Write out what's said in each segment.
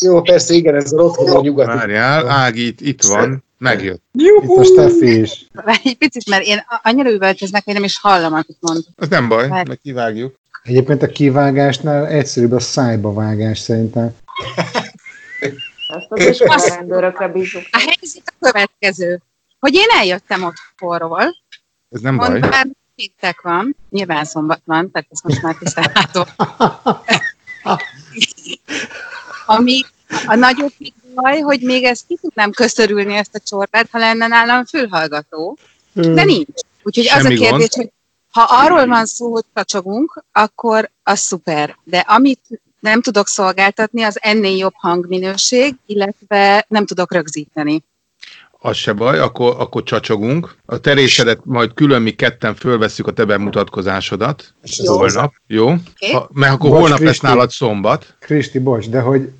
Jó, persze, igen, ez a rotkodó nyugati. Várjál, Ági itt, itt van, megjött. Itt a Steffi is. Várj Egy picit, mert én annyira üvöltöznek, hogy nem is hallom, amit mond. Az nem baj, Várj. meg kivágjuk. Egyébként a kivágásnál egyszerűbb a szájba vágás szerintem. Azt az iskolarendőrökre bízunk. A helyzet a következő, hogy én eljöttem otthonról, Ez nem baj. mondván péntek van, nyilván szombat van, tehát ezt most már tisztálhatom. Ami a nagyobb baj, hogy még ezt ki tudnám köszörülni ezt a csorbát, ha lenne nálam fülhallgató, de nincs. Úgyhogy az a Semmi kérdés, gond. hogy ha arról van szó, hogy kacsogunk, akkor az szuper. De amit nem tudok szolgáltatni, az ennél jobb hangminőség, illetve nem tudok rögzíteni. Az se baj, akkor, akkor csacsogunk. A terésedet majd külön mi ketten fölvesszük a te bemutatkozásodat. És ez Holnap, jó? Ha, mert akkor Bocs, holnap lesz Kriszti. nálad szombat. Kristi, bocs, de hogy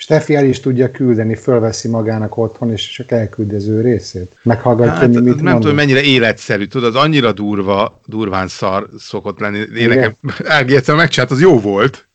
Steffi el is tudja küldeni, fölveszi magának otthon, és csak elküldi az ő részét. Meghallgatja, Hát, nem mit tudom, mondod. mennyire életszerű, tudod, az annyira durva, durván szar szokott lenni. Én Igen. nekem, Ági egyszer megcsinált, az jó volt.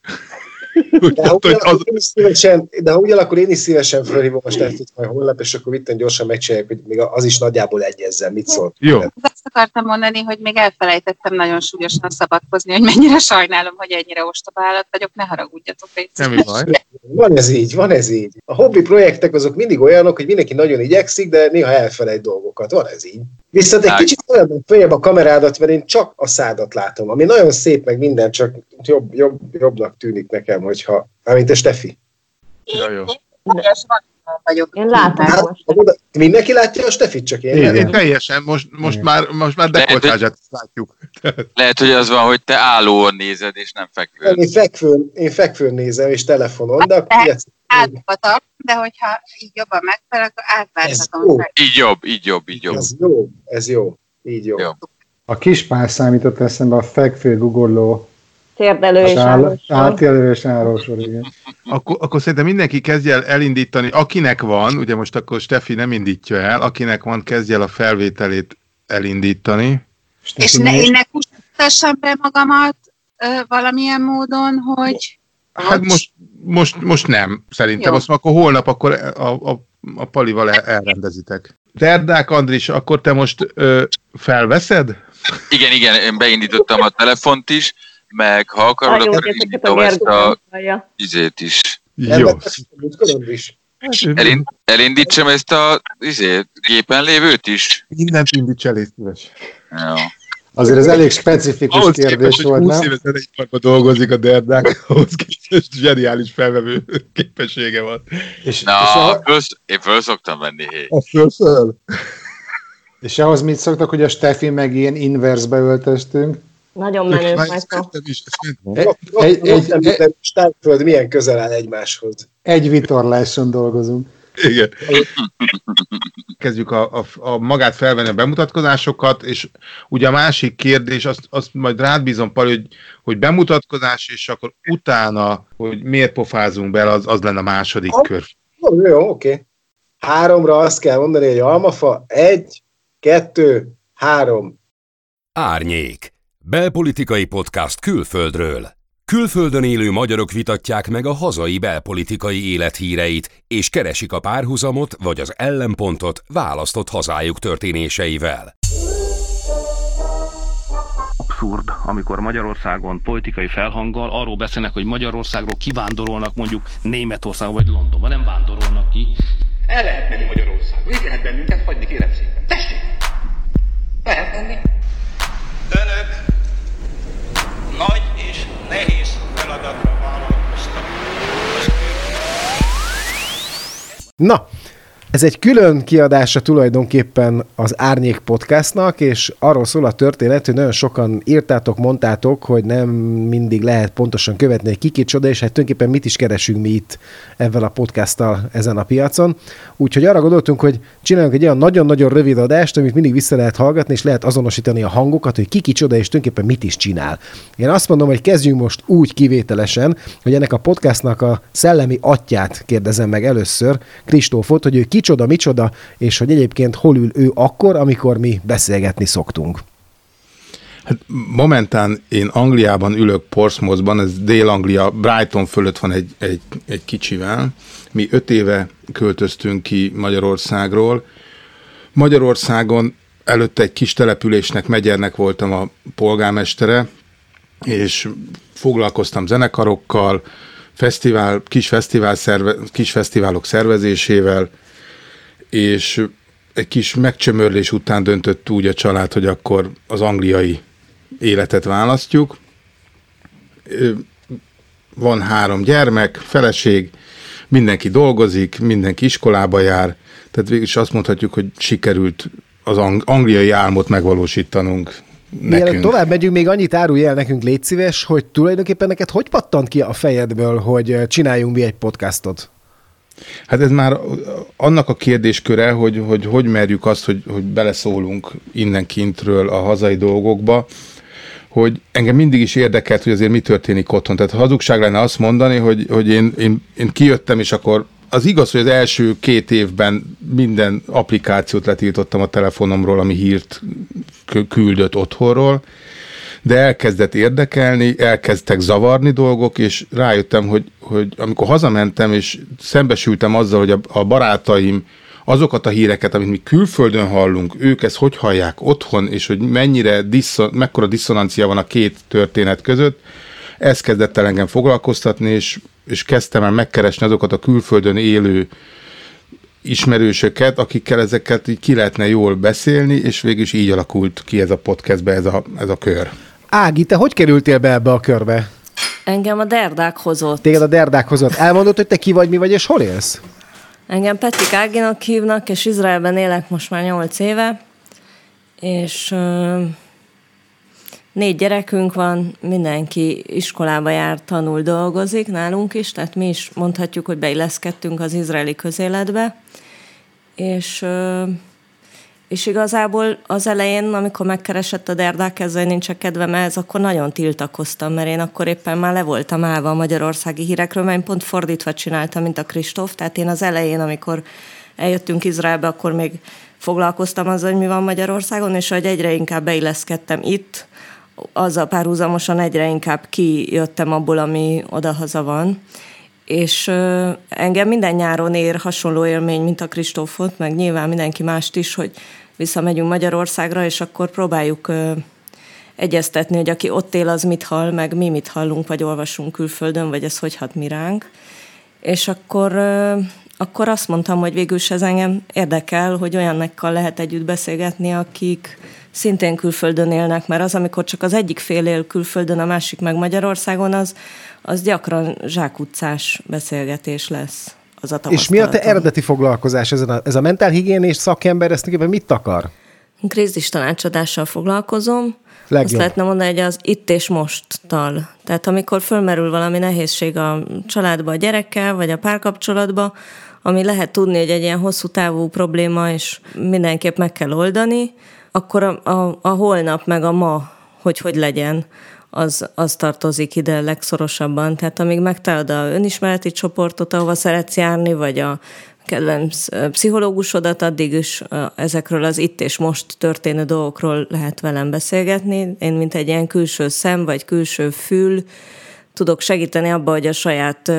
De ha, hogy az, ugyanakkor én is szívesen, de ha ugyanakkor én is szívesen fölhívom a Steffit majd holnap, és akkor itten gyorsan megcsináljuk, hogy még az is nagyjából egyezzen, mit szól. jó. Azt akartam mondani, hogy még elfelejtettem nagyon súlyosan szabadkozni, hogy mennyire sajnálom, hogy ennyire ostoba állat vagyok, ne haragudjatok. Semmi szíves. baj. Van ez így, van ez így. A hobbi projektek azok mindig olyanok, hogy mindenki nagyon igyekszik, de néha elfelejt dolgokat. Van ez így. Viszont egy kicsit olyan följebb a kamerádat, mert én csak a szádat látom, ami nagyon szép, meg minden, csak jobb, jobb, jobbnak tűnik nekem, hogyha, amint a Steffi. Ja, jó. Vagyok. Én látom Hát, most. mindenki látja a Steffit, csak én. Igen. Én teljesen, most, most Igen. már, most már dekoltázsát látjuk. Lehet, hogy az van, hogy te állóan nézed, és nem fekvőn. Én fekvőn, én fekvőn nézem, és telefonon, de akkor Átbatak, de hogyha így jobban megfelel, akkor átváltatom. Így jobb, így jobb, így jobb. ez jó, ez jó, így jó. Jó. A kispál számított eszembe a fekvő gugoló Térdelő és állós. átjelölős árósor, igen. Akkor, akkor szerintem mindenki kezdje el elindítani, akinek van, ugye most akkor Steffi nem indítja el, akinek van, kezdje el a felvételét elindítani. Steffi, És ne, én ne kutassam be magamat ö, valamilyen módon, hogy Hát most, most, most nem, szerintem. Jó. Azt akkor holnap akkor a, a, a palival el, elrendezitek. Derdák Andris, akkor te most ö, felveszed? Igen, igen, én beindítottam a telefont is, meg ha akarod, Nagyon akkor indítom ezt a izét is. Jó. Elind, elindítsam ezt a izét, gépen lévőt is? Mindent indíts el, légy szíves. Jó. Azért ez elég specifikus Ahhoz kérdés képest, hogy volt, 20 nem? éve zeneiparban dolgozik a Derdák, ahhoz képest zseniális felvevő képessége van. És, Na, és, a, fölsz, én föl szoktam venni, hé. A föl, föl. és ahhoz mit szoktak, hogy a Steffi meg ilyen inversbe öltöztünk? Nagyon menő ment- Egy, Egy, egy, egy, egy, Steinfeld milyen közel áll egymáshoz. egy vitorláson dolgozunk. Igen. Kezdjük a, a, a magát felvenni a bemutatkozásokat, és ugye a másik kérdés, azt, azt majd rád bízom, Pali, hogy, hogy bemutatkozás, és akkor utána, hogy miért pofázunk bele, az, az lenne a második Ha. kör. Jó, jó, oké. Háromra azt kell mondani, hogy almafa. Egy, kettő, három. Árnyék. Belpolitikai podcast külföldről. Külföldön élő magyarok vitatják meg a hazai belpolitikai élethíreit, és keresik a párhuzamot vagy az ellenpontot választott hazájuk történéseivel. abszurd, amikor Magyarországon politikai felhanggal arról beszélnek, hogy Magyarországról kivándorolnak mondjuk Németországba vagy Londonba, nem vándorolnak ki. El lehet menni Magyarországon. Itt lehet bennünket hagyni, kérem szépen. Tessék! Lehet menni. Önök nagy nehéz feladatra. Az Na, ez egy külön kiadása tulajdonképpen az Árnyék podcastnak, és arról szól a történet, hogy nagyon sokan írtátok, mondtátok, hogy nem mindig lehet pontosan követni, hogy ki kicsoda, és hát tulajdonképpen mit is keresünk mi itt ezzel a podcasttal ezen a piacon. Úgyhogy arra gondoltunk, hogy csináljunk egy olyan nagyon-nagyon rövid adást, amit mindig vissza lehet hallgatni, és lehet azonosítani a hangokat, hogy ki kicsoda, és tulajdonképpen mit is csinál. Én azt mondom, hogy kezdjünk most úgy kivételesen, hogy ennek a podcastnak a szellemi atyát kérdezem meg először, Kristófot, hogy ő kicsoda, micsoda, és hogy egyébként hol ül ő akkor, amikor mi beszélgetni szoktunk. Hát momentán én Angliában ülök Portsmouthban, ez Dél-Anglia, Brighton fölött van egy, egy, egy kicsivel. Mi öt éve költöztünk ki Magyarországról. Magyarországon előtte egy kis településnek, Megyernek voltam a polgármestere, és foglalkoztam zenekarokkal, fesztivál, kis, fesztivál szerve, kis fesztiválok szervezésével, és egy kis megcsömörlés után döntött úgy a család, hogy akkor az angliai életet választjuk. Van három gyermek, feleség, mindenki dolgozik, mindenki iskolába jár, tehát végül is azt mondhatjuk, hogy sikerült az ang- angliai álmot megvalósítanunk Mielőtt nekünk. tovább megyünk, még annyit árulj el nekünk, légy szíves, hogy tulajdonképpen neked hogy pattant ki a fejedből, hogy csináljunk mi egy podcastot? Hát ez már annak a kérdésköre, hogy hogy, hogy merjük azt, hogy, hogy beleszólunk innen kintről a hazai dolgokba, hogy engem mindig is érdekelt, hogy azért mi történik otthon. Tehát hazugság lenne azt mondani, hogy, hogy én, én, én kijöttem, és akkor az igaz, hogy az első két évben minden applikációt letiltottam a telefonomról, ami hírt kü- küldött otthonról, de elkezdett érdekelni, elkezdtek zavarni dolgok, és rájöttem, hogy, hogy amikor hazamentem, és szembesültem azzal, hogy a, a barátaim azokat a híreket, amit mi külföldön hallunk, ők ezt hogy hallják otthon, és hogy mennyire diszon, mekkora diszonancia van a két történet között, ez kezdett el engem foglalkoztatni, és, és kezdtem el megkeresni azokat a külföldön élő ismerősöket, akikkel ezeket így ki lehetne jól beszélni, és végül is így alakult ki ez a podcastbe ez a, ez a kör. Ági, te hogy kerültél be ebbe a körbe? Engem a derdák hozott. Téged a derdák hozott. Elmondod, hogy te ki vagy, mi vagy, és hol élsz? Engem Petrik Áginak hívnak, és Izraelben élek most már 8 éve, és ö, négy gyerekünk van, mindenki iskolába jár, tanul, dolgozik nálunk is, tehát mi is mondhatjuk, hogy beilleszkedtünk az izraeli közéletbe, és ö, és igazából az elején, amikor megkeresett a Derdák, ezzel nincs kedvem ehhez, akkor nagyon tiltakoztam, mert én akkor éppen már le voltam állva a magyarországi hírekről, mert én pont fordítva csináltam, mint a Kristóf. Tehát én az elején, amikor eljöttünk Izraelbe, akkor még foglalkoztam azzal, hogy mi van Magyarországon, és hogy egyre inkább beilleszkedtem itt, azzal párhuzamosan egyre inkább kijöttem abból, ami odahaza van. És ö, engem minden nyáron ér hasonló élmény, mint a Kristófot, meg nyilván mindenki mást is, hogy visszamegyünk Magyarországra, és akkor próbáljuk egyeztetni, hogy aki ott él, az mit hall, meg mi mit hallunk, vagy olvasunk külföldön, vagy ez hogy hat mi ránk. És akkor, akkor azt mondtam, hogy végül is ez engem érdekel, hogy olyannekkal lehet együtt beszélgetni, akik szintén külföldön élnek, mert az, amikor csak az egyik fél él külföldön, a másik meg Magyarországon, az, az gyakran zsákutcás beszélgetés lesz. Az a És mi a te eredeti foglalkozás? Ez a, ez a mentálhigiénés szakember, ezt mit akar? Krízis tanácsadással foglalkozom. Legjobb. Azt lehetne mondani, hogy az itt és mosttal. Tehát amikor fölmerül valami nehézség a családba, a gyerekkel, vagy a párkapcsolatba, ami lehet tudni, hogy egy ilyen hosszú távú probléma, és mindenképp meg kell oldani, akkor a, a, a holnap meg a ma, hogy hogy legyen, az, az tartozik ide legszorosabban. Tehát amíg megtalálod a önismereti csoportot, ahova szeretsz járni, vagy a kedvenc pszichológusodat, addig is ezekről az itt és most történő dolgokról lehet velem beszélgetni. Én, mint egy ilyen külső szem, vagy külső fül, tudok segíteni abba, hogy a saját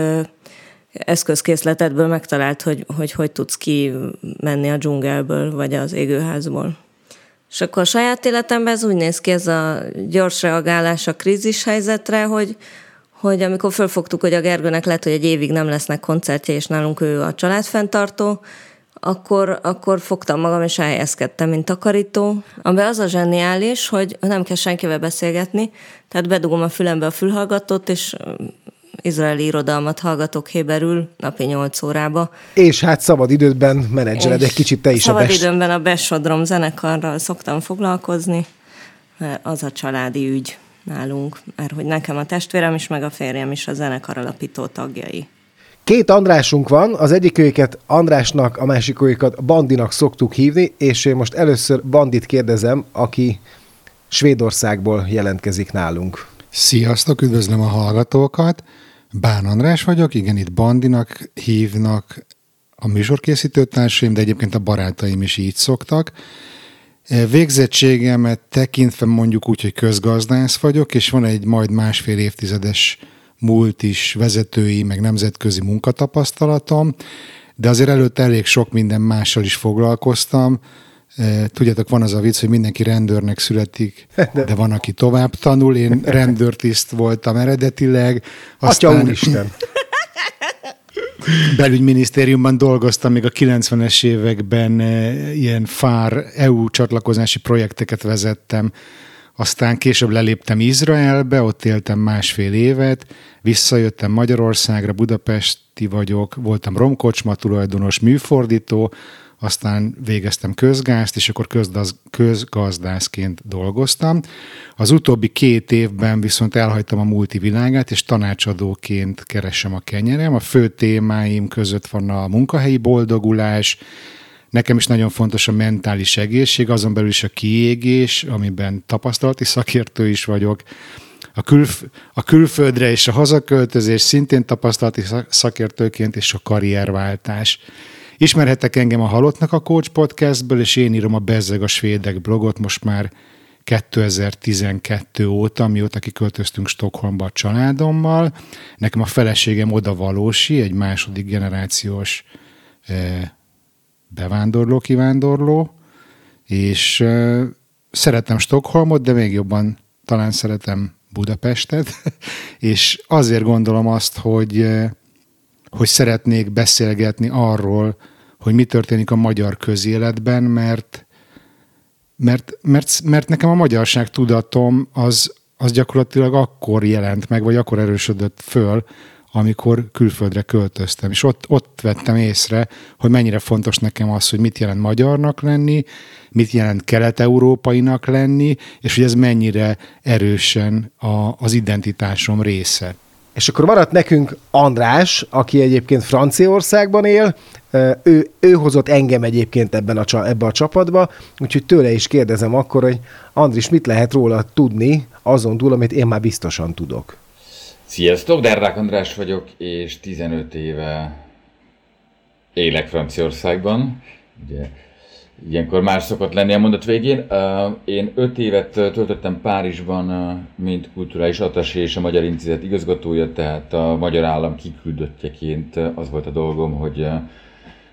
eszközkészletedből megtalált, hogy, hogy hogy tudsz kimenni a dzsungelből, vagy az égőházból. És akkor a saját életemben ez úgy néz ki, ez a gyors reagálás a krízis helyzetre, hogy, hogy amikor fölfogtuk, hogy a Gergőnek lehet, hogy egy évig nem lesznek koncertje, és nálunk ő a családfenntartó, akkor, akkor fogtam magam, és elhelyezkedtem, mint takarító. Ami az a zseniális, hogy nem kell senkivel beszélgetni, tehát bedugom a fülembe a fülhallgatót, és izraeli irodalmat hallgatok héberül napi 8 órába. És hát szabad idődben menedzseled egy kicsit te is a Szabad best. időmben a Besodrom zenekarral szoktam foglalkozni, mert az a családi ügy nálunk, mert hogy nekem a testvérem is, meg a férjem is a zenekar alapító tagjai. Két Andrásunk van, az egyik őket Andrásnak, a másik őket Bandinak szoktuk hívni, és én most először Bandit kérdezem, aki Svédországból jelentkezik nálunk. Sziasztok, üdvözlöm a hallgatókat. Bán András vagyok, igen, itt Bandinak hívnak a műsorkészítő társaim, de egyébként a barátaim is így szoktak. Végzettségemet tekintve mondjuk úgy, hogy közgazdász vagyok, és van egy majd másfél évtizedes múlt is vezetői, meg nemzetközi munkatapasztalatom, de azért előtte elég sok minden mással is foglalkoztam. Tudjátok, van az a vicc, hogy mindenki rendőrnek születik, de van, aki tovább tanul. Én rendőrtiszt voltam eredetileg. Aztán... Atya úristen! belügyminisztériumban dolgoztam még a 90-es években, ilyen FAR EU csatlakozási projekteket vezettem, aztán később leléptem Izraelbe, ott éltem másfél évet, visszajöttem Magyarországra, budapesti vagyok, voltam romkocsma tulajdonos, műfordító, aztán végeztem közgázt, és akkor közgaz, közgazdászként dolgoztam. Az utóbbi két évben viszont elhagytam a multivilágát, és tanácsadóként keresem a kenyerem. A fő témáim között van a munkahelyi boldogulás, Nekem is nagyon fontos a mentális egészség, azon belül is a kiégés, amiben tapasztalati szakértő is vagyok. A, külf- a külföldre és a hazaköltözés szintén tapasztalati szakértőként, és a karrierváltás. Ismerhettek engem a Halottnak a Coach podcastből, és én írom a Bezzeg a Svédek blogot most már 2012 óta, mióta kiköltöztünk Stockholmba a családommal. Nekem a feleségem Oda Valósi, egy második generációs eh, bevándorló, kivándorló, és eh, szeretem Stockholmot, de még jobban talán szeretem Budapestet, és azért gondolom azt, hogy eh, hogy szeretnék beszélgetni arról, hogy mi történik a magyar közéletben, mert, mert, mert, mert nekem a magyarság tudatom az, az gyakorlatilag akkor jelent meg, vagy akkor erősödött föl, amikor külföldre költöztem. És ott, ott vettem észre, hogy mennyire fontos nekem az, hogy mit jelent magyarnak lenni, mit jelent kelet-európainak lenni, és hogy ez mennyire erősen a, az identitásom része. És akkor maradt nekünk András, aki egyébként Franciaországban él, ő, ő hozott engem egyébként ebben a, ebbe a csapatba, úgyhogy tőle is kérdezem akkor, hogy Andris, mit lehet róla tudni azon túl, amit én már biztosan tudok? Sziasztok, Derrák András vagyok, és 15 éve élek Franciaországban. Ugye Ilyenkor más szokott lenni a mondat végén. Én öt évet töltöttem Párizsban, mint kulturális atasé és a Magyar Intézet igazgatója, tehát a magyar állam kiküldöttjeként az volt a dolgom, hogy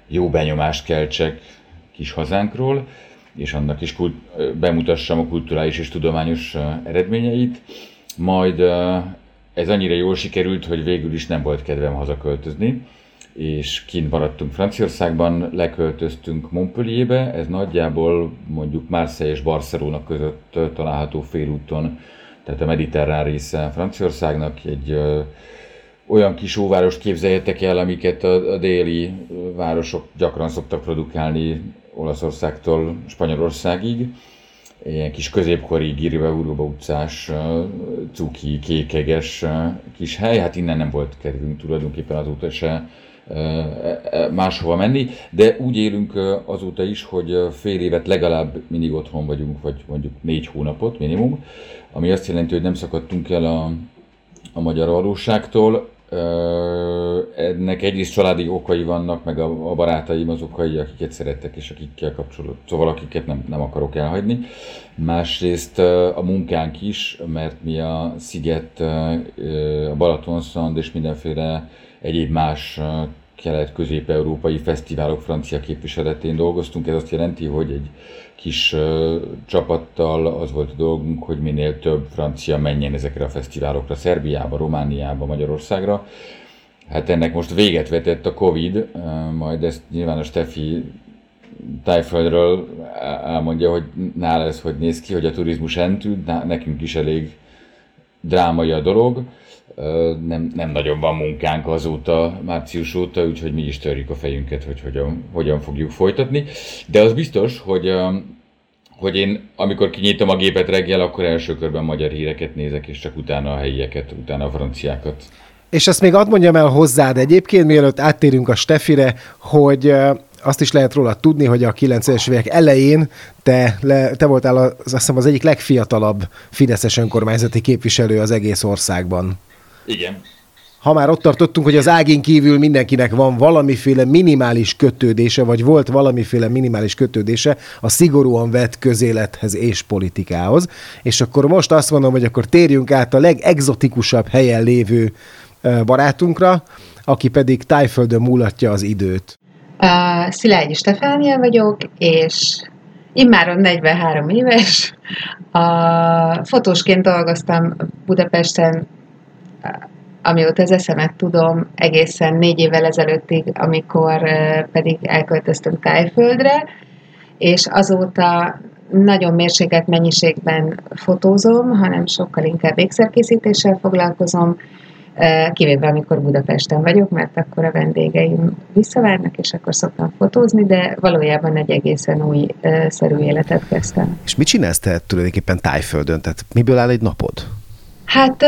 jó benyomást keltsek kis hazánkról, és annak is bemutassam a kulturális és tudományos eredményeit. Majd ez annyira jól sikerült, hogy végül is nem volt kedvem hazaköltözni és kint maradtunk Franciaországban, leköltöztünk Montpellierbe, ez nagyjából mondjuk Marseille és Barcelona között található félúton, tehát a mediterrán része Franciaországnak. Egy ö, olyan kis óvárost képzeljetek el, amiket a, a déli városok gyakran szoktak produkálni Olaszországtól Spanyolországig. Ilyen kis középkori Girve utcás, cuki, kékeges kis hely, hát innen nem volt kedvünk tulajdonképpen azóta se máshova menni, de úgy élünk azóta is, hogy fél évet legalább mindig otthon vagyunk, vagy mondjuk négy hónapot minimum, ami azt jelenti, hogy nem szakadtunk el a, a magyar valóságtól. Ennek egyrészt családi okai vannak, meg a, a barátaim az okai, akiket szerettek és akikkel kapcsolat, szóval akiket nem, nem akarok elhagyni. Másrészt a munkánk is, mert mi a Sziget, a Balatonszand és mindenféle egyéb más kelet-közép-európai fesztiválok francia képviseletén dolgoztunk. Ez azt jelenti, hogy egy kis csapattal az volt a dolgunk, hogy minél több francia menjen ezekre a fesztiválokra, Szerbiába, Romániába, Magyarországra. Hát ennek most véget vetett a Covid, majd ezt nyilván a Steffi Tájföldről elmondja, hogy nála ez hogy néz ki, hogy a turizmus entűd, nekünk is elég drámai a dolog nem, nem nagyon van munkánk azóta, március óta, úgyhogy mi is törjük a fejünket, hogy hogyan, hogyan fogjuk folytatni. De az biztos, hogy, hogy én amikor kinyitom a gépet reggel, akkor első körben magyar híreket nézek, és csak utána a helyieket, utána a franciákat. És ezt még ad mondjam el hozzád egyébként, mielőtt áttérünk a Stefire, hogy azt is lehet róla tudni, hogy a 90-es évek elején te, le, te voltál az, azt hiszem az egyik legfiatalabb Fideszes önkormányzati képviselő az egész országban. Igen. ha már ott tartottunk, hogy az ágén kívül mindenkinek van valamiféle minimális kötődése, vagy volt valamiféle minimális kötődése a szigorúan vett közélethez és politikához, és akkor most azt mondom, hogy akkor térjünk át a legexotikusabb helyen lévő barátunkra, aki pedig tájföldön múlatja az időt. Uh, Szilágyi Stefánia vagyok, és immáron 43 éves. A fotósként dolgoztam Budapesten, amióta az eszemet tudom, egészen négy évvel ezelőttig, amikor pedig elköltöztünk Tájföldre, és azóta nagyon mérsékelt mennyiségben fotózom, hanem sokkal inkább ékszerkészítéssel foglalkozom, kivéve amikor Budapesten vagyok, mert akkor a vendégeim visszavárnak, és akkor szoktam fotózni, de valójában egy egészen új szerű életet kezdtem. És mit csinálsz te tulajdonképpen tájföldön? Tehát miből áll egy napod? Hát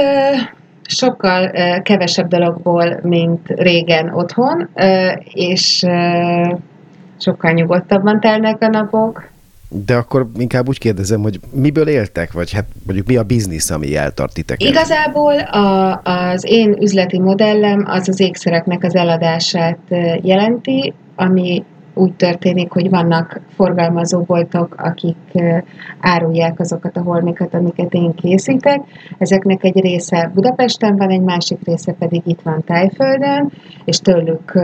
sokkal kevesebb dologból, mint régen otthon, és sokkal nyugodtabban telnek a napok, de akkor inkább úgy kérdezem, hogy miből éltek, vagy hát mondjuk mi a biznisz, ami eltart titeket? Igazából a, az én üzleti modellem az az ékszereknek az eladását jelenti, ami úgy történik, hogy vannak forgalmazóboltok, akik árulják azokat a holmikat, amiket én készítek. Ezeknek egy része Budapesten van, egy másik része pedig itt van Tájföldön, és tőlük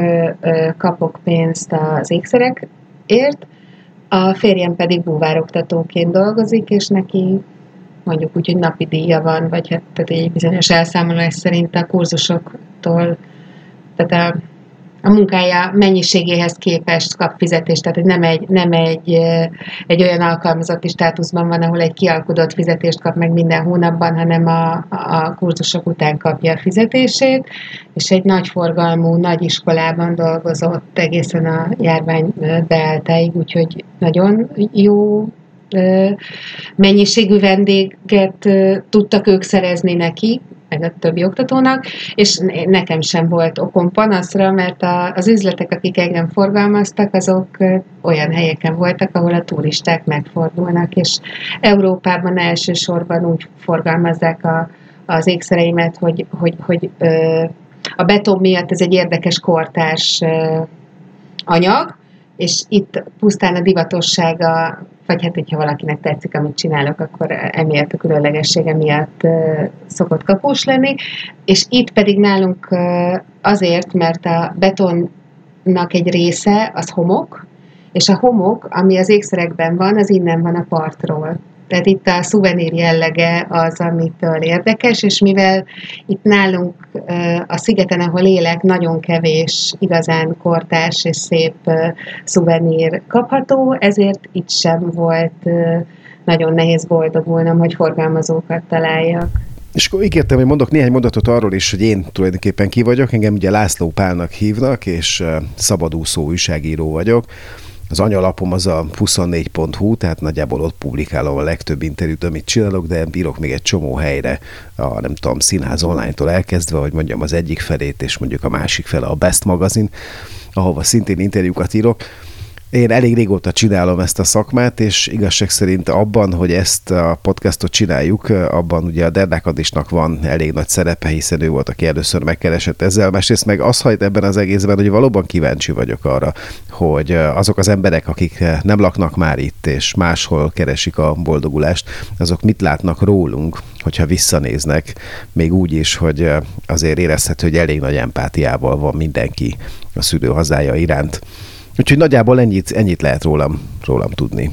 kapok pénzt az ékszerekért, a férjem pedig búvároktatóként dolgozik, és neki mondjuk úgy, hogy napi díja van, vagy hát tehát egy bizonyos elszámolás szerint a kurzusoktól, tehát a, a munkája mennyiségéhez képest kap fizetést, tehát nem egy, nem egy, egy olyan alkalmazotti státuszban van, ahol egy kialkudott fizetést kap meg minden hónapban, hanem a, a kurzusok után kapja a fizetését, és egy nagy forgalmú, nagy iskolában dolgozott egészen a járvány beálltáig, úgyhogy nagyon jó mennyiségű vendéget tudtak ők szerezni neki, meg a többi oktatónak, és nekem sem volt okom panaszra, mert a, az üzletek, akik engem forgalmaztak, azok olyan helyeken voltak, ahol a turisták megfordulnak, és Európában elsősorban úgy forgalmazzák a, az ékszereimet, hogy, hogy, hogy a beton miatt ez egy érdekes kortárs anyag, és itt pusztán a divatossága vagy hát, hogyha valakinek tetszik, amit csinálok, akkor emiatt a különlegessége miatt szokott kapós lenni. És itt pedig nálunk azért, mert a betonnak egy része az homok, és a homok, ami az ékszerekben van, az innen van a partról. Tehát itt a szuvenír jellege az, amitől érdekes, és mivel itt nálunk a szigeten, ahol élek, nagyon kevés igazán kortás és szép szuvenír kapható, ezért itt sem volt nagyon nehéz boldogulnom, hogy forgalmazókat találjak. És akkor ígértem, hogy mondok néhány mondatot arról is, hogy én tulajdonképpen ki vagyok. Engem ugye László Pálnak hívnak, és szabadúszó újságíró vagyok. Az anyalapom az a 24.hu, tehát nagyjából ott publikálom a legtöbb interjút, amit csinálok, de bírok még egy csomó helyre, a nem tudom, színház online-tól elkezdve, hogy mondjam az egyik felét, és mondjuk a másik fele a Best magazin, ahova szintén interjúkat írok. Én elég régóta csinálom ezt a szakmát, és igazság szerint abban, hogy ezt a podcastot csináljuk, abban ugye a Derdák van elég nagy szerepe, hiszen ő volt, aki először megkeresett ezzel. Másrészt meg az hajt ebben az egészben, hogy valóban kíváncsi vagyok arra, hogy azok az emberek, akik nem laknak már itt, és máshol keresik a boldogulást, azok mit látnak rólunk, hogyha visszanéznek, még úgy is, hogy azért érezhető, hogy elég nagy empátiával van mindenki a szülő hazája iránt. Úgyhogy nagyjából ennyit, ennyit lehet rólam, rólam tudni.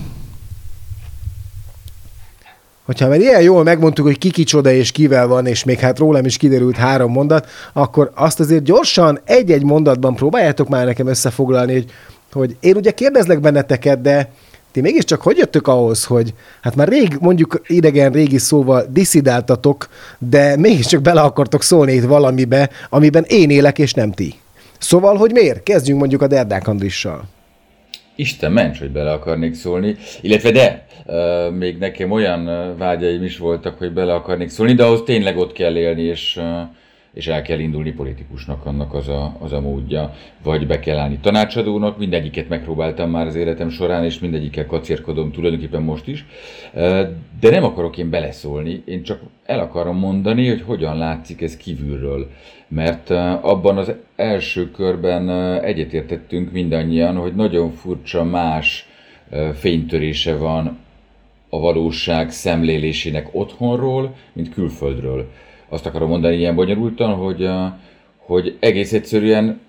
Hogyha már ilyen jól megmondtuk, hogy ki kicsoda és kivel van, és még hát rólam is kiderült három mondat, akkor azt azért gyorsan egy-egy mondatban próbáljátok már nekem összefoglalni, hogy, hogy én ugye kérdezlek benneteket, de ti mégiscsak hogy jöttök ahhoz, hogy hát már rég, mondjuk idegen régi szóval diszidáltatok, de mégiscsak bele akartok szólni itt valamibe, amiben én élek, és nem ti. Szóval, hogy miért? Kezdjünk mondjuk a Derdák Andrissal. Isten ments, hogy bele akarnék szólni, illetve de, még nekem olyan vágyaim is voltak, hogy bele akarnék szólni, de ahhoz tényleg ott kell élni, és, és el kell indulni politikusnak annak az a, az a módja, vagy be kell állni tanácsadónak, mindegyiket megpróbáltam már az életem során, és mindegyikkel kacérkodom tulajdonképpen most is, de nem akarok én beleszólni, én csak el akarom mondani, hogy hogyan látszik ez kívülről. Mert abban az első körben egyetértettünk mindannyian, hogy nagyon furcsa más fénytörése van a valóság szemlélésének otthonról, mint külföldről. Azt akarom mondani ilyen bonyolultan, hogy, hogy egész egyszerűen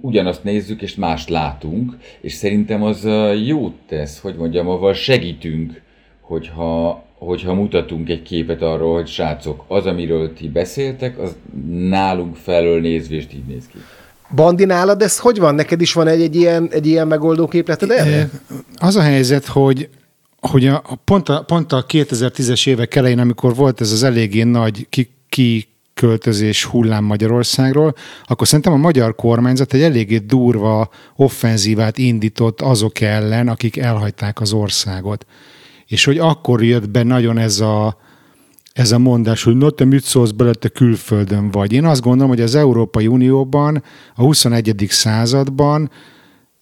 ugyanazt nézzük, és mást látunk, és szerintem az jót tesz, hogy mondjam, avval segítünk, hogyha, hogyha mutatunk egy képet arról, hogy srácok, az, amiről ti beszéltek, az nálunk felől nézvést így néz ki. Bandi, nálad ez hogy van? Neked is van egy, egy, ilyen, egy ilyen megoldó képleted erre? Az a helyzet, hogy hogy a, pont, a, pont a 2010-es évek elején, amikor volt ez az eléggé nagy ki, kiköltözés hullám Magyarországról, akkor szerintem a magyar kormányzat egy eléggé durva offenzívát indított azok ellen, akik elhagyták az országot. És hogy akkor jött be nagyon ez a, ez a mondás, hogy no, te mit szólsz bele, te külföldön vagy. Én azt gondolom, hogy az Európai Unióban, a 21. században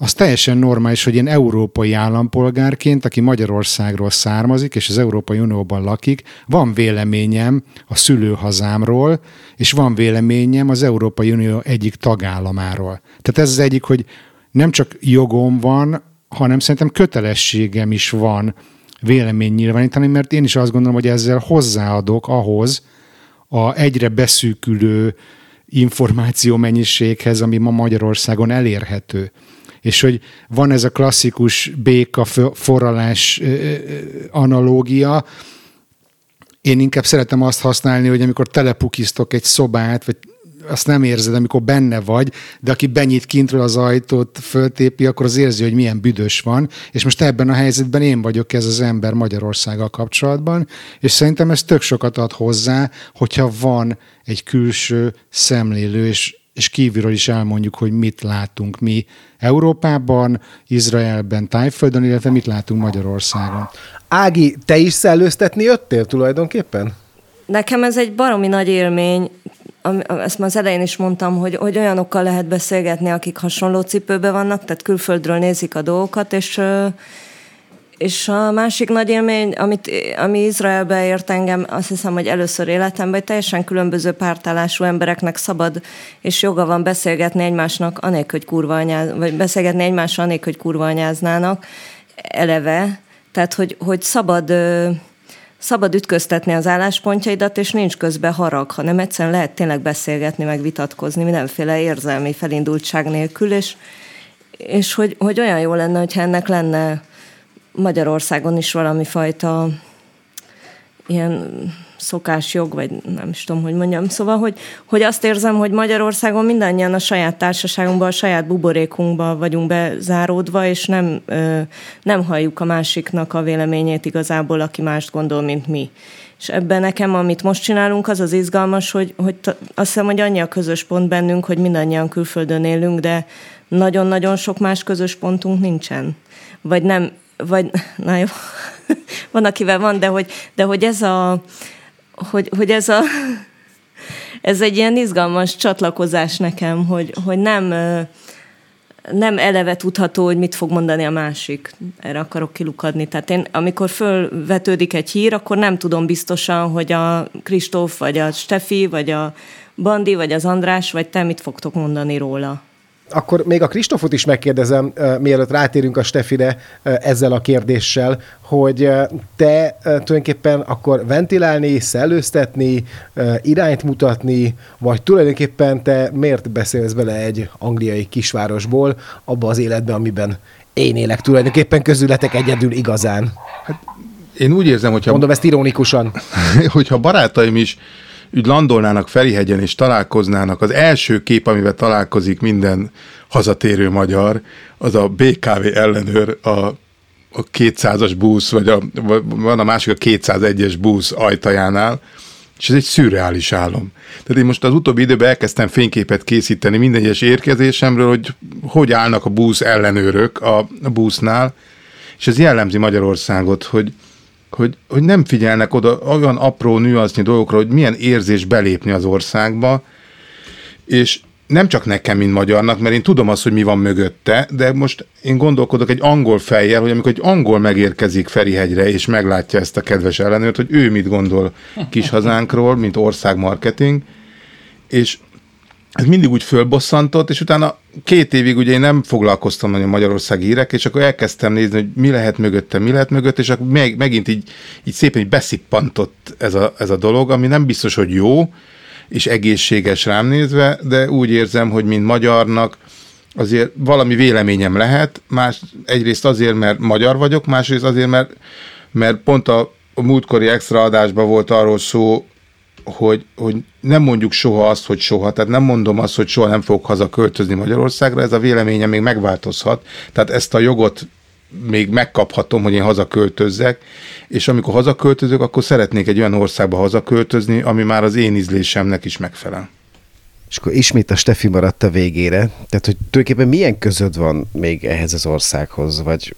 az teljesen normális, hogy én európai állampolgárként, aki Magyarországról származik, és az Európai Unióban lakik, van véleményem a szülőhazámról, és van véleményem az Európai Unió egyik tagállamáról. Tehát ez az egyik, hogy nem csak jogom van, hanem szerintem kötelességem is van vélemény nyilvánítani, mert én is azt gondolom, hogy ezzel hozzáadok ahhoz a egyre beszűkülő információ mennyiséghez, ami ma Magyarországon elérhető és hogy van ez a klasszikus béka forralás analógia, én inkább szeretem azt használni, hogy amikor telepukisztok egy szobát, vagy azt nem érzed, amikor benne vagy, de aki benyit kintről az ajtót, föltépi, akkor az érzi, hogy milyen büdös van, és most ebben a helyzetben én vagyok ez az ember Magyarországgal kapcsolatban, és szerintem ez tök sokat ad hozzá, hogyha van egy külső szemlélő, és és kívülről is elmondjuk, hogy mit látunk mi Európában, Izraelben, Tájföldön, illetve mit látunk Magyarországon. Ági, te is szellőztetni jöttél tulajdonképpen? Nekem ez egy baromi nagy élmény, ezt már az elején is mondtam, hogy, hogy olyanokkal lehet beszélgetni, akik hasonló cipőbe vannak, tehát külföldről nézik a dolgokat, és és a másik nagy élmény, amit, ami Izraelbe ért engem, azt hiszem, hogy először életemben, hogy teljesen különböző pártállású embereknek szabad és joga van beszélgetni egymásnak, anélkül, hogy kurva anyáz, vagy beszélgetni egymással, anélkül, hogy kurva anyáznának, eleve. Tehát, hogy, hogy szabad szabad ütköztetni az álláspontjaidat, és nincs közben harag, hanem egyszerűen lehet tényleg beszélgetni, meg vitatkozni mindenféle érzelmi felindultság nélkül, és, és hogy, hogy olyan jó lenne, hogyha ennek lenne Magyarországon is valami fajta ilyen szokásjog, vagy nem is tudom, hogy mondjam. Szóval, hogy, hogy azt érzem, hogy Magyarországon mindannyian a saját társaságunkban, a saját buborékunkban vagyunk bezáródva, és nem, ö, nem halljuk a másiknak a véleményét igazából, aki mást gondol, mint mi. És ebben nekem, amit most csinálunk, az az izgalmas, hogy, hogy azt hiszem, hogy annyi a közös pont bennünk, hogy mindannyian külföldön élünk, de nagyon-nagyon sok más közös pontunk nincsen. Vagy nem, vagy, na jó, van, akivel van, de hogy, de hogy ez a, hogy, hogy ez a, ez egy ilyen izgalmas csatlakozás nekem, hogy, hogy nem, nem eleve tudható, hogy mit fog mondani a másik. Erre akarok kilukadni. Tehát én, amikor fölvetődik egy hír, akkor nem tudom biztosan, hogy a Kristóf, vagy a Stefi, vagy a Bandi, vagy az András, vagy te mit fogtok mondani róla akkor még a Kristofot is megkérdezem, mielőtt rátérünk a Stefire ezzel a kérdéssel, hogy te tulajdonképpen akkor ventilálni, szellőztetni, irányt mutatni, vagy tulajdonképpen te miért beszélsz bele egy angliai kisvárosból abba az életbe, amiben én élek tulajdonképpen közületek egyedül igazán. Hát, én úgy érzem, hogyha... Mondom ezt ironikusan. hogyha barátaim is úgy landolnának Ferihegyen és találkoznának, az első kép, amivel találkozik minden hazatérő magyar, az a BKV ellenőr a, a 200-as busz, vagy a, van a másik a 201-es busz ajtajánál, és ez egy szürreális álom. Tehát én most az utóbbi időben elkezdtem fényképet készíteni minden egyes érkezésemről, hogy hogy állnak a busz ellenőrök a, a busznál, és ez jellemzi Magyarországot, hogy, hogy, hogy nem figyelnek oda olyan apró nüansznyi dolgokra, hogy milyen érzés belépni az országba, és nem csak nekem, mint magyarnak, mert én tudom azt, hogy mi van mögötte, de most én gondolkodok egy angol fejjel, hogy amikor egy angol megérkezik Ferihegyre, és meglátja ezt a kedves ellenőrt, hogy ő mit gondol kis hazánkról, mint országmarketing, és ez mindig úgy fölbosszantott, és utána két évig ugye én nem foglalkoztam nagyon Magyarországi hírek, és akkor elkezdtem nézni, hogy mi lehet mögötte, mi lehet mögött, és akkor meg, megint így, így szépen így beszippantott ez a, ez a dolog, ami nem biztos, hogy jó, és egészséges rám nézve, de úgy érzem, hogy mint magyarnak azért valami véleményem lehet, más egyrészt azért, mert magyar vagyok, másrészt azért, mert, mert pont a, a múltkori extra adásban volt arról szó, hogy, hogy nem mondjuk soha azt, hogy soha, tehát nem mondom azt, hogy soha nem fogok haza költözni Magyarországra, ez a véleményem még megváltozhat, tehát ezt a jogot még megkaphatom, hogy én hazaköltözzek, és amikor hazaköltözök, akkor szeretnék egy olyan országba hazaköltözni, ami már az én ízlésemnek is megfelel. És akkor ismét a Steffi maradt a végére. Tehát, hogy tulajdonképpen milyen közöd van még ehhez az országhoz, vagy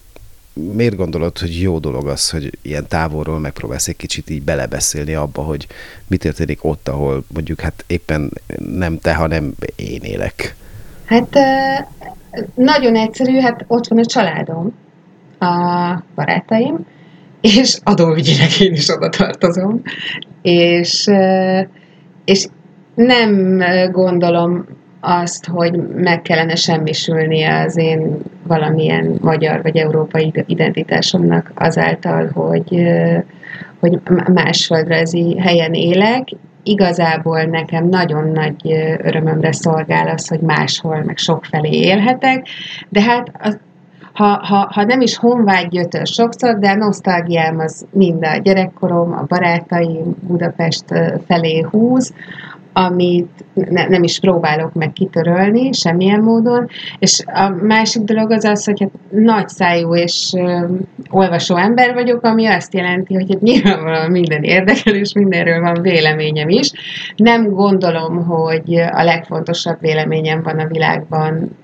miért gondolod, hogy jó dolog az, hogy ilyen távolról megpróbálsz egy kicsit így belebeszélni abba, hogy mi történik ott, ahol mondjuk hát éppen nem te, hanem én élek? Hát nagyon egyszerű, hát ott van a családom, a barátaim, és adóügyileg én is oda tartozom, és, és nem gondolom azt, hogy meg kellene semmisülnie az én valamilyen magyar vagy európai identitásomnak azáltal, hogy, hogy másföldrajzi helyen élek. Igazából nekem nagyon nagy örömömre szolgál az, hogy máshol, meg sokfelé élhetek, de hát az, ha, ha, ha nem is honvágy gyötör sokszor, de a nosztalgiám az mind a gyerekkorom, a barátaim Budapest felé húz, amit ne, nem is próbálok meg kitörölni semmilyen módon, és a másik dolog az az, hogy hát nagy szájú és ö, olvasó ember vagyok, ami azt jelenti, hogy hát nyilvánvalóan minden érdekel, és mindenről van véleményem is. Nem gondolom, hogy a legfontosabb véleményem van a világban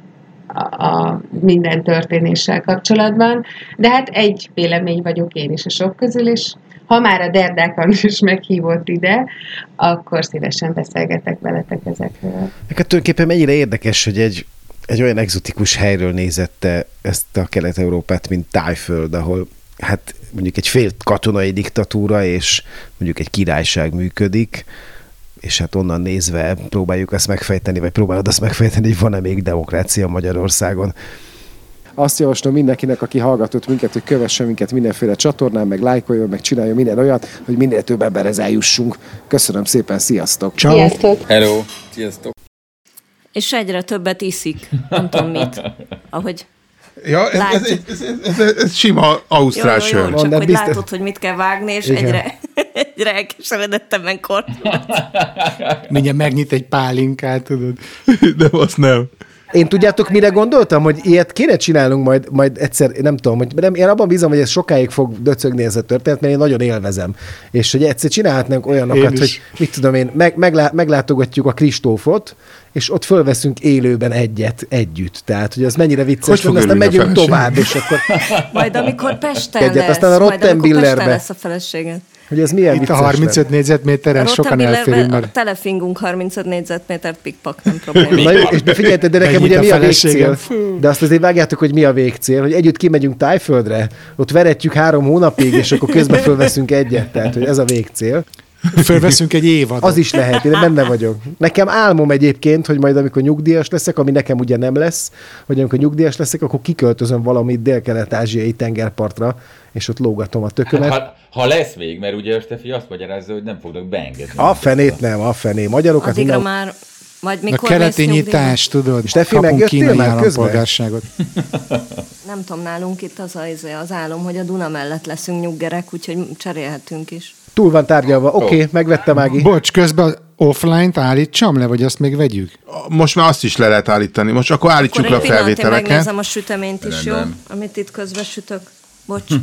a, a minden történéssel kapcsolatban, de hát egy vélemény vagyok én is a sok közül, és ha már a Derdák is meghívott ide, akkor szívesen beszélgetek veletek ezekről. Neked tulajdonképpen mennyire érdekes, hogy egy, egy olyan egzotikus helyről nézette ezt a Kelet-Európát, mint Tájföld, ahol hát mondjuk egy fél katonai diktatúra és mondjuk egy királyság működik, és hát onnan nézve próbáljuk ezt megfejteni, vagy próbálod azt megfejteni, hogy van-e még demokrácia Magyarországon. Azt javaslom mindenkinek, aki hallgatott minket, hogy kövessen minket mindenféle csatornán, meg lájkoljon, meg csináljon minden olyat, hogy minél több emberhez eljussunk. Köszönöm szépen, sziasztok! Ciao. Sziasztok! Hello! Sziasztok! És egyre többet iszik. Nem tudom mit. Ahogy Ja, ez, ez, ez, ez, ez, ez sima ausztrál jó, jó, jó, sör. csak hogy biztos- látod, hogy mit kell vágni, és Igen. egyre, egyre elkeseredettem kor. Mindjárt megnyit egy pálinkát, tudod. De azt nem. Én tudjátok, mire gondoltam, hogy ilyet kéne csinálnunk majd, majd egyszer, nem tudom, hogy nem, én abban bízom, hogy ez sokáig fog döcögni ez a történet, mert én nagyon élvezem. És hogy egyszer csinálhatnánk olyanokat, hogy mit tudom én, meg, meglá, meglátogatjuk a Kristófot, és ott fölveszünk élőben egyet együtt. Tehát, hogy az mennyire vicces, Hogy aztán megyünk feleség? tovább, és akkor, Majd amikor Pesten Egyet, lesz, aztán a majd amikor. Pesten lesz a feleséged. Hogy ez milyen Itt a vicces 35 lenne. négyzetméteren sokan elférünk, a mert telefingunk 35 négyzetmétert pikpak, nem probléma. Na jó, és de figyelj, de nekem Mennyit ugye a mi a végcél? De azt azért vágjátok, hogy mi a végcél, hogy együtt kimegyünk Tájföldre, ott veretjük három hónapig, és akkor közben fölveszünk egyet. Tehát, hogy ez a végcél. Fölveszünk egy évadot. Az is lehet, én benne vagyok. Nekem álmom egyébként, hogy majd amikor nyugdíjas leszek, ami nekem ugye nem lesz, hogy amikor nyugdíjas leszek, akkor kiköltözöm valamit dél-kelet-ázsiai tengerpartra, és ott lógatom a tökömet. Ha, ha lesz még, mert ugye a Stefi azt magyarázza, hogy nem fognak beengedni. A fenét nem, a fené. Magyarokat Addigra innen... már, A mikor keleti mész nyugdíjba? nyitás, tudod, Steffi, kapunk megjöttél kínai már közben? állampolgárságot. Nem tudom, nálunk itt az, az, az álom, hogy a Duna mellett leszünk nyuggerek, úgyhogy cserélhetünk is. Túl van tárgyalva. Oké, okay, megvettem Ági. Bocs, közben offline-t állítsam le, vagy azt még vegyük? Most már azt is le lehet állítani. Most akkor állítsuk Akkor le a felvételeket. megnézem a süteményt is, jó? Rendben. Amit itt közben sütök. Bocs.